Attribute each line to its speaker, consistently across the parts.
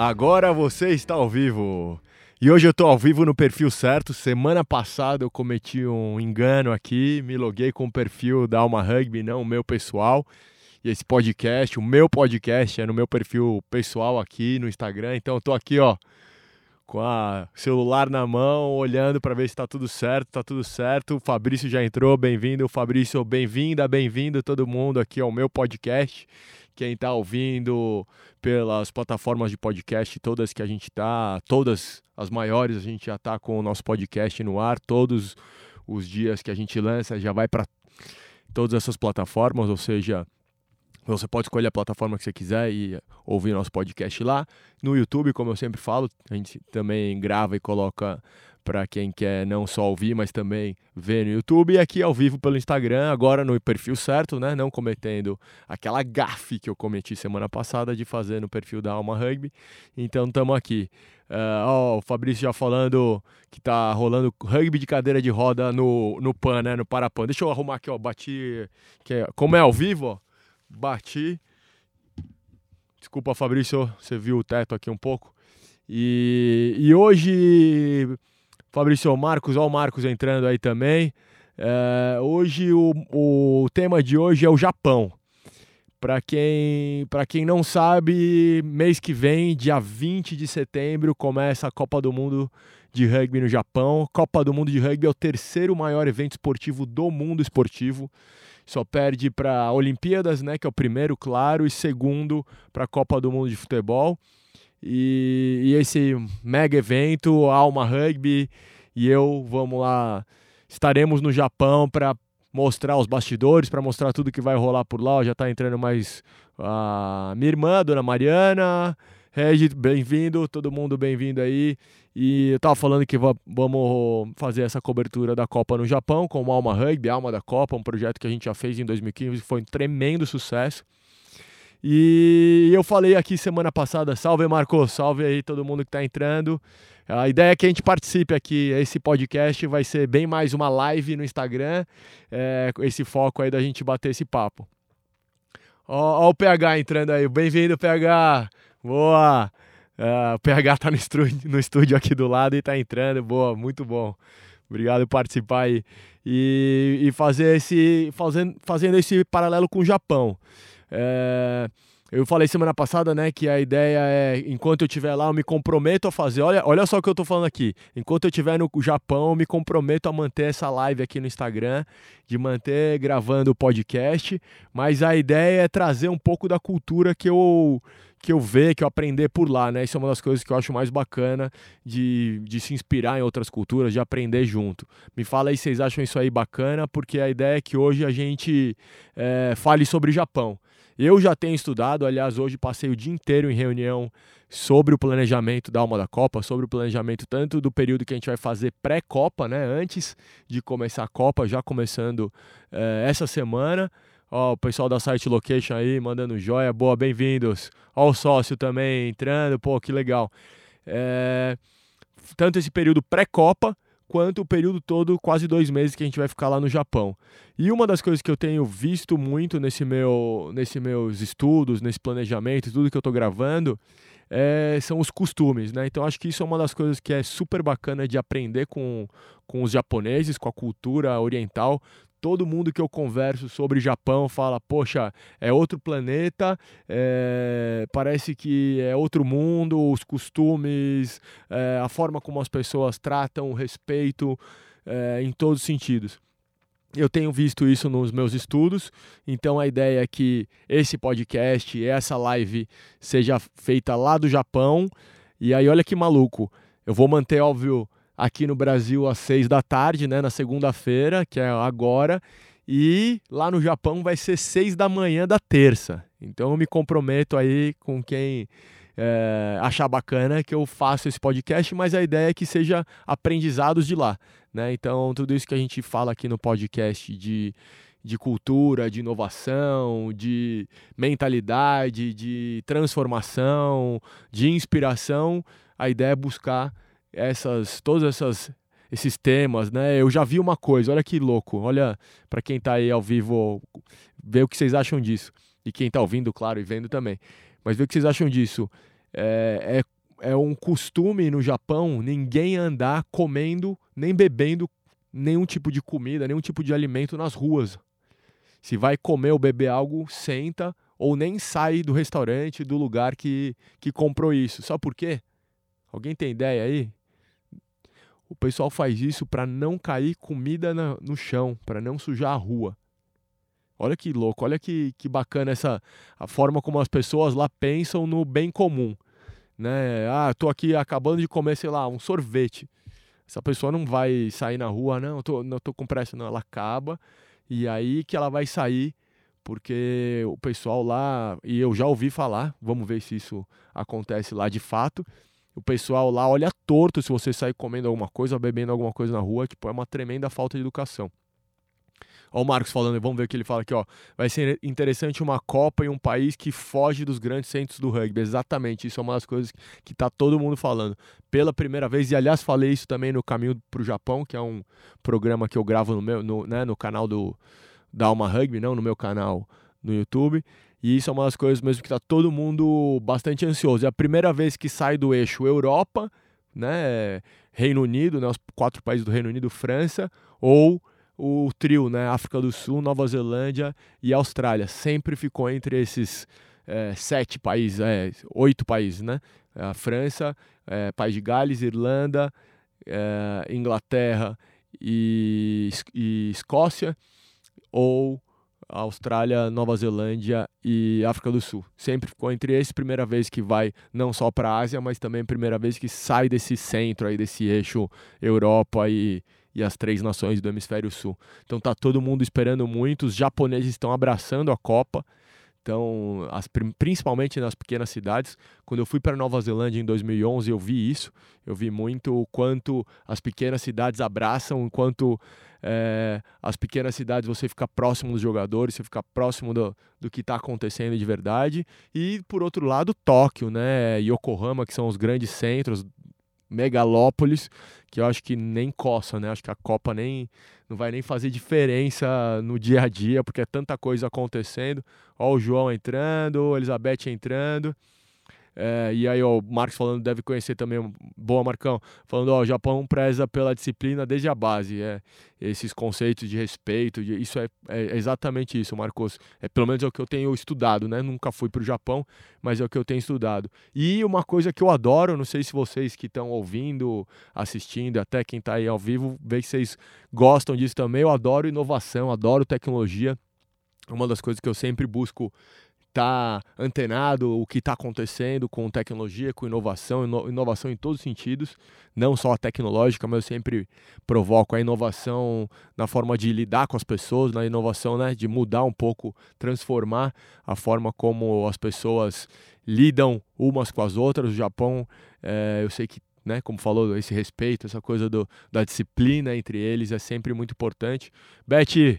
Speaker 1: Agora você está ao vivo. E hoje eu estou ao vivo no perfil certo. Semana passada eu cometi um engano aqui, me loguei com o perfil da Alma Rugby, não o meu pessoal. E esse podcast, o meu podcast é no meu perfil pessoal aqui no Instagram. Então eu tô aqui, ó, com o celular na mão, olhando para ver se está tudo certo, tá tudo certo. O Fabrício já entrou, bem-vindo. Fabrício, bem-vinda, bem-vindo todo mundo aqui ao meu podcast quem está ouvindo pelas plataformas de podcast, todas que a gente está, todas as maiores, a gente já está com o nosso podcast no ar, todos os dias que a gente lança já vai para todas essas plataformas, ou seja, você pode escolher a plataforma que você quiser e ouvir nosso podcast lá. No YouTube, como eu sempre falo, a gente também grava e coloca para quem quer não só ouvir, mas também ver no YouTube e aqui ao vivo pelo Instagram, agora no perfil certo, né? Não cometendo aquela gafe que eu cometi semana passada de fazer no perfil da Alma Rugby. Então estamos aqui. Uh, ó, o Fabrício já falando que tá rolando rugby de cadeira de roda no, no PAN, né? No Parapan. Deixa eu arrumar aqui, ó. Bati. Que é, como é ao vivo, ó. Bati. Desculpa, Fabrício, você viu o teto aqui um pouco. E, e hoje Fabrício Marcos, olha o Marcos entrando aí também. É, hoje o, o tema de hoje é o Japão. Para quem, quem não sabe, mês que vem, dia 20 de setembro, começa a Copa do Mundo de Rugby no Japão. Copa do Mundo de Rugby é o terceiro maior evento esportivo do mundo esportivo. Só perde para Olimpíadas, né, que é o primeiro, claro, e segundo para a Copa do Mundo de Futebol. E, e esse mega evento, Alma Rugby e eu, vamos lá, estaremos no Japão para mostrar os bastidores, para mostrar tudo que vai rolar por lá. Já está entrando mais a minha irmã, Dona Mariana, Regi, bem-vindo, todo mundo bem-vindo aí. E eu estava falando que vamos fazer essa cobertura da Copa no Japão com o Alma Rugby, Alma da Copa, um projeto que a gente já fez em 2015, foi um tremendo sucesso. E eu falei aqui semana passada, salve Marcos, salve aí todo mundo que está entrando. A ideia é que a gente participe aqui. Esse podcast vai ser bem mais uma live no Instagram, é, esse foco aí da gente bater esse papo. Ó, ó o PH entrando aí, bem-vindo PH, boa! Uh, o PH tá no estúdio, no estúdio aqui do lado e tá entrando, boa, muito bom. Obrigado por participar aí. E, e fazer esse, fazendo, fazendo esse paralelo com o Japão. É, eu falei semana passada, né, que a ideia é, enquanto eu estiver lá, eu me comprometo a fazer. Olha, olha só o que eu estou falando aqui. Enquanto eu estiver no Japão, eu me comprometo a manter essa live aqui no Instagram, de manter gravando o podcast. Mas a ideia é trazer um pouco da cultura que eu que eu ver, que eu aprender por lá, né? Isso é uma das coisas que eu acho mais bacana de, de se inspirar em outras culturas, de aprender junto. Me fala aí se vocês acham isso aí bacana, porque a ideia é que hoje a gente é, fale sobre Japão. Eu já tenho estudado, aliás, hoje passei o dia inteiro em reunião sobre o planejamento da Alma da Copa, sobre o planejamento tanto do período que a gente vai fazer pré-Copa, né, antes de começar a Copa, já começando é, essa semana. Ó, o pessoal da Site Location aí mandando joia, boa, bem-vindos. Ó, o sócio também entrando, pô, que legal. É, tanto esse período pré-Copa quanto o período todo, quase dois meses que a gente vai ficar lá no Japão. E uma das coisas que eu tenho visto muito nesse meu, nesse meus estudos, nesse planejamento, tudo que eu estou gravando, é, são os costumes, né? Então acho que isso é uma das coisas que é super bacana de aprender com, com os japoneses, com a cultura oriental, todo mundo que eu converso sobre Japão fala: poxa, é outro planeta, é, parece que é outro mundo, os costumes, é, a forma como as pessoas tratam, o respeito é, em todos os sentidos. Eu tenho visto isso nos meus estudos, então a ideia é que esse podcast, essa live, seja feita lá do Japão. E aí, olha que maluco, eu vou manter, óbvio, aqui no Brasil às seis da tarde, né, na segunda-feira, que é agora, e lá no Japão vai ser seis da manhã da terça. Então eu me comprometo aí com quem é, achar bacana que eu faço esse podcast, mas a ideia é que seja aprendizados de lá. Né? Então, tudo isso que a gente fala aqui no podcast de, de cultura, de inovação, de mentalidade, de transformação, de inspiração, a ideia é buscar essas todas essas esses temas, né? Eu já vi uma coisa, olha que louco. Olha para quem está aí ao vivo, ver o que vocês acham disso. E quem está ouvindo, claro, e vendo também. Mas ver o que vocês acham disso. é, é, é um costume no Japão ninguém andar comendo nem bebendo nenhum tipo de comida, nenhum tipo de alimento nas ruas. Se vai comer ou beber algo, senta ou nem sai do restaurante, do lugar que, que comprou isso. Sabe por quê? Alguém tem ideia aí? O pessoal faz isso para não cair comida na, no chão, para não sujar a rua. Olha que louco, olha que, que bacana essa a forma como as pessoas lá pensam no bem comum. Né? Ah, tô aqui acabando de comer, sei lá, um sorvete. Essa pessoa não vai sair na rua, não, eu tô, não tô com pressa, não. Ela acaba e aí que ela vai sair, porque o pessoal lá, e eu já ouvi falar, vamos ver se isso acontece lá de fato. O pessoal lá olha torto se você sair comendo alguma coisa, bebendo alguma coisa na rua, tipo, é uma tremenda falta de educação. Ó, o Marcos falando, vamos ver o que ele fala aqui, ó. Vai ser interessante uma Copa em um país que foge dos grandes centros do rugby. Exatamente, isso é uma das coisas que tá todo mundo falando. Pela primeira vez, e aliás, falei isso também no Caminho pro Japão, que é um programa que eu gravo no meu, no, né, no canal do da Alma Rugby, não no meu canal no YouTube. E isso é uma das coisas mesmo que tá todo mundo bastante ansioso. É a primeira vez que sai do eixo Europa, né, Reino Unido, né, os quatro países do Reino Unido, França, ou o trio, né? África do Sul, Nova Zelândia e Austrália. Sempre ficou entre esses é, sete países, é, oito países, né? A França, é, País de Gales, Irlanda, é, Inglaterra e, e Escócia, ou Austrália, Nova Zelândia e África do Sul. Sempre ficou entre esses, primeira vez que vai não só para a Ásia, mas também primeira vez que sai desse centro aí, desse eixo Europa e, e as três nações do hemisfério sul. Então tá todo mundo esperando muito, os japoneses estão abraçando a Copa. Então, as, principalmente nas pequenas cidades. Quando eu fui para Nova Zelândia em 2011, eu vi isso. Eu vi muito o quanto as pequenas cidades abraçam, o quanto é, as pequenas cidades você fica próximo dos jogadores, você fica próximo do, do que está acontecendo de verdade. E, por outro lado, Tóquio, né? Yokohama, que são os grandes centros megalópolis, que eu acho que nem coça, né? Acho que a Copa nem não vai nem fazer diferença no dia a dia, porque é tanta coisa acontecendo. Ó o João entrando, Elizabeth entrando. É, e aí, ó, o Marcos falando, deve conhecer também, boa Marcão, falando, ó, o Japão preza pela disciplina desde a base, é, esses conceitos de respeito, de, isso é, é, exatamente isso, Marcos, é, pelo menos é o que eu tenho estudado, né, nunca fui para o Japão, mas é o que eu tenho estudado. E uma coisa que eu adoro, não sei se vocês que estão ouvindo, assistindo, até quem está aí ao vivo, vê que vocês gostam disso também, eu adoro inovação, adoro tecnologia, uma das coisas que eu sempre busco tá antenado o que está acontecendo com tecnologia, com inovação, inovação em todos os sentidos, não só a tecnológica, mas eu sempre provoco a inovação na forma de lidar com as pessoas, na inovação né, de mudar um pouco, transformar a forma como as pessoas lidam umas com as outras. O Japão, é, eu sei que né, como falou, esse respeito, essa coisa do, da disciplina entre eles é sempre muito importante. Beth,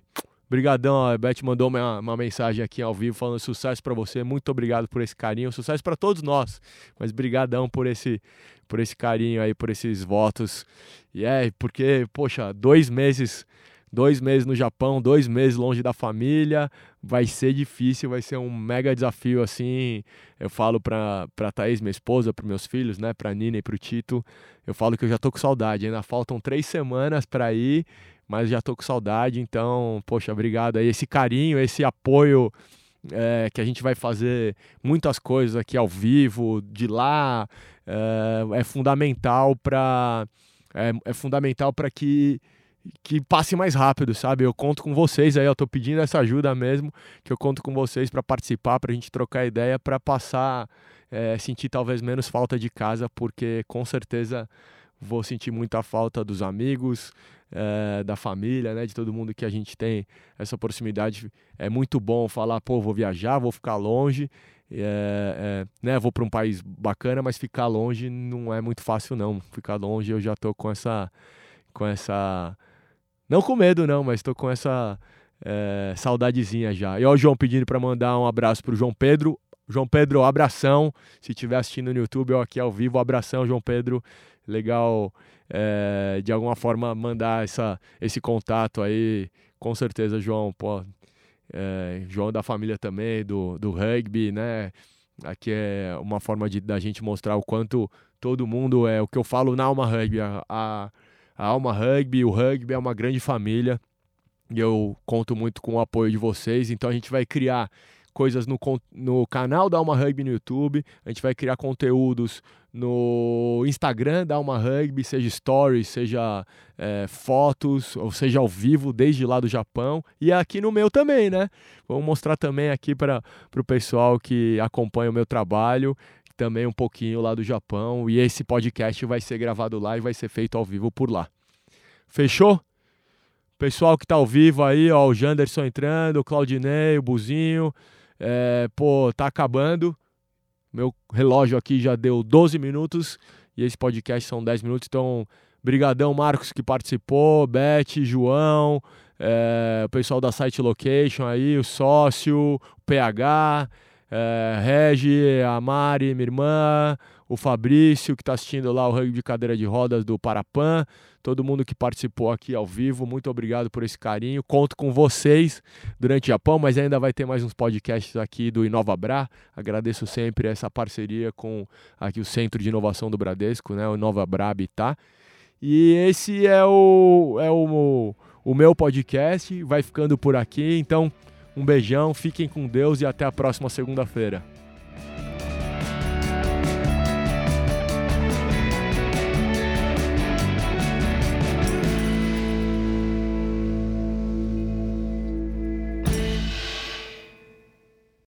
Speaker 1: Obrigadão, a Beth mandou uma, uma, mensagem aqui ao vivo falando sucesso para você, muito obrigado por esse carinho, sucesso para todos nós, mas brigadão por esse, por esse carinho aí, por esses votos, e é, porque, poxa, dois meses, dois meses no Japão, dois meses longe da família, vai ser difícil, vai ser um mega desafio, assim, eu falo pra, pra Thaís, minha esposa, pros meus filhos, né, pra Nina e pro Tito, eu falo que eu já tô com saudade, ainda faltam três semanas para ir, mas já tô com saudade, então, poxa, obrigado aí. Esse carinho, esse apoio é, que a gente vai fazer muitas coisas aqui ao vivo, de lá, é, é fundamental para é, é, fundamental para que que passe mais rápido, sabe? Eu conto com vocês aí, eu tô pedindo essa ajuda mesmo, que eu conto com vocês para participar, para a gente trocar ideia, para passar, é, sentir talvez menos falta de casa, porque com certeza vou sentir muita falta dos amigos, é, da família, né, de todo mundo que a gente tem essa proximidade. É muito bom falar, pô, vou viajar, vou ficar longe, é, é, né, vou para um país bacana, mas ficar longe não é muito fácil não. Ficar longe eu já tô com essa, com essa, não com medo não, mas tô com essa é, saudadezinha já. E ó, o João pedindo para mandar um abraço pro João Pedro. João Pedro, abração. Se estiver assistindo no YouTube ou aqui ao vivo, abração, João Pedro. Legal é, de alguma forma mandar essa, esse contato aí. Com certeza, João, pô, é, João da família também, do, do rugby, né? Aqui é uma forma de da gente mostrar o quanto todo mundo é o que eu falo na Alma Rugby. A, a, a Alma Rugby, o rugby é uma grande família e eu conto muito com o apoio de vocês. Então a gente vai criar coisas no, no canal da Alma Rugby no YouTube, a gente vai criar conteúdos no Instagram da Alma Rugby, seja stories, seja é, fotos, ou seja ao vivo, desde lá do Japão, e aqui no meu também, né? Vamos mostrar também aqui para o pessoal que acompanha o meu trabalho, também um pouquinho lá do Japão, e esse podcast vai ser gravado lá e vai ser feito ao vivo por lá. Fechou? Pessoal que tá ao vivo aí, ó, o Janderson entrando, o Claudinei, o Buzinho, é, pô, tá acabando. Meu relógio aqui já deu 12 minutos e esse podcast são 10 minutos. Então, brigadão Marcos que participou, Beth, João, é, o pessoal da Site Location aí, o sócio, o PH, é, Regi, a Mari, minha irmã, o Fabrício que está assistindo lá o rugby de cadeira de rodas do Parapan todo mundo que participou aqui ao vivo, muito obrigado por esse carinho. Conto com vocês durante o Japão, mas ainda vai ter mais uns podcasts aqui do InovaBra. Agradeço sempre essa parceria com aqui o Centro de Inovação do Bradesco, né, o InovaBra Habitat. E esse é o, é o, o meu podcast, vai ficando por aqui. Então, um beijão, fiquem com Deus e até a próxima segunda-feira.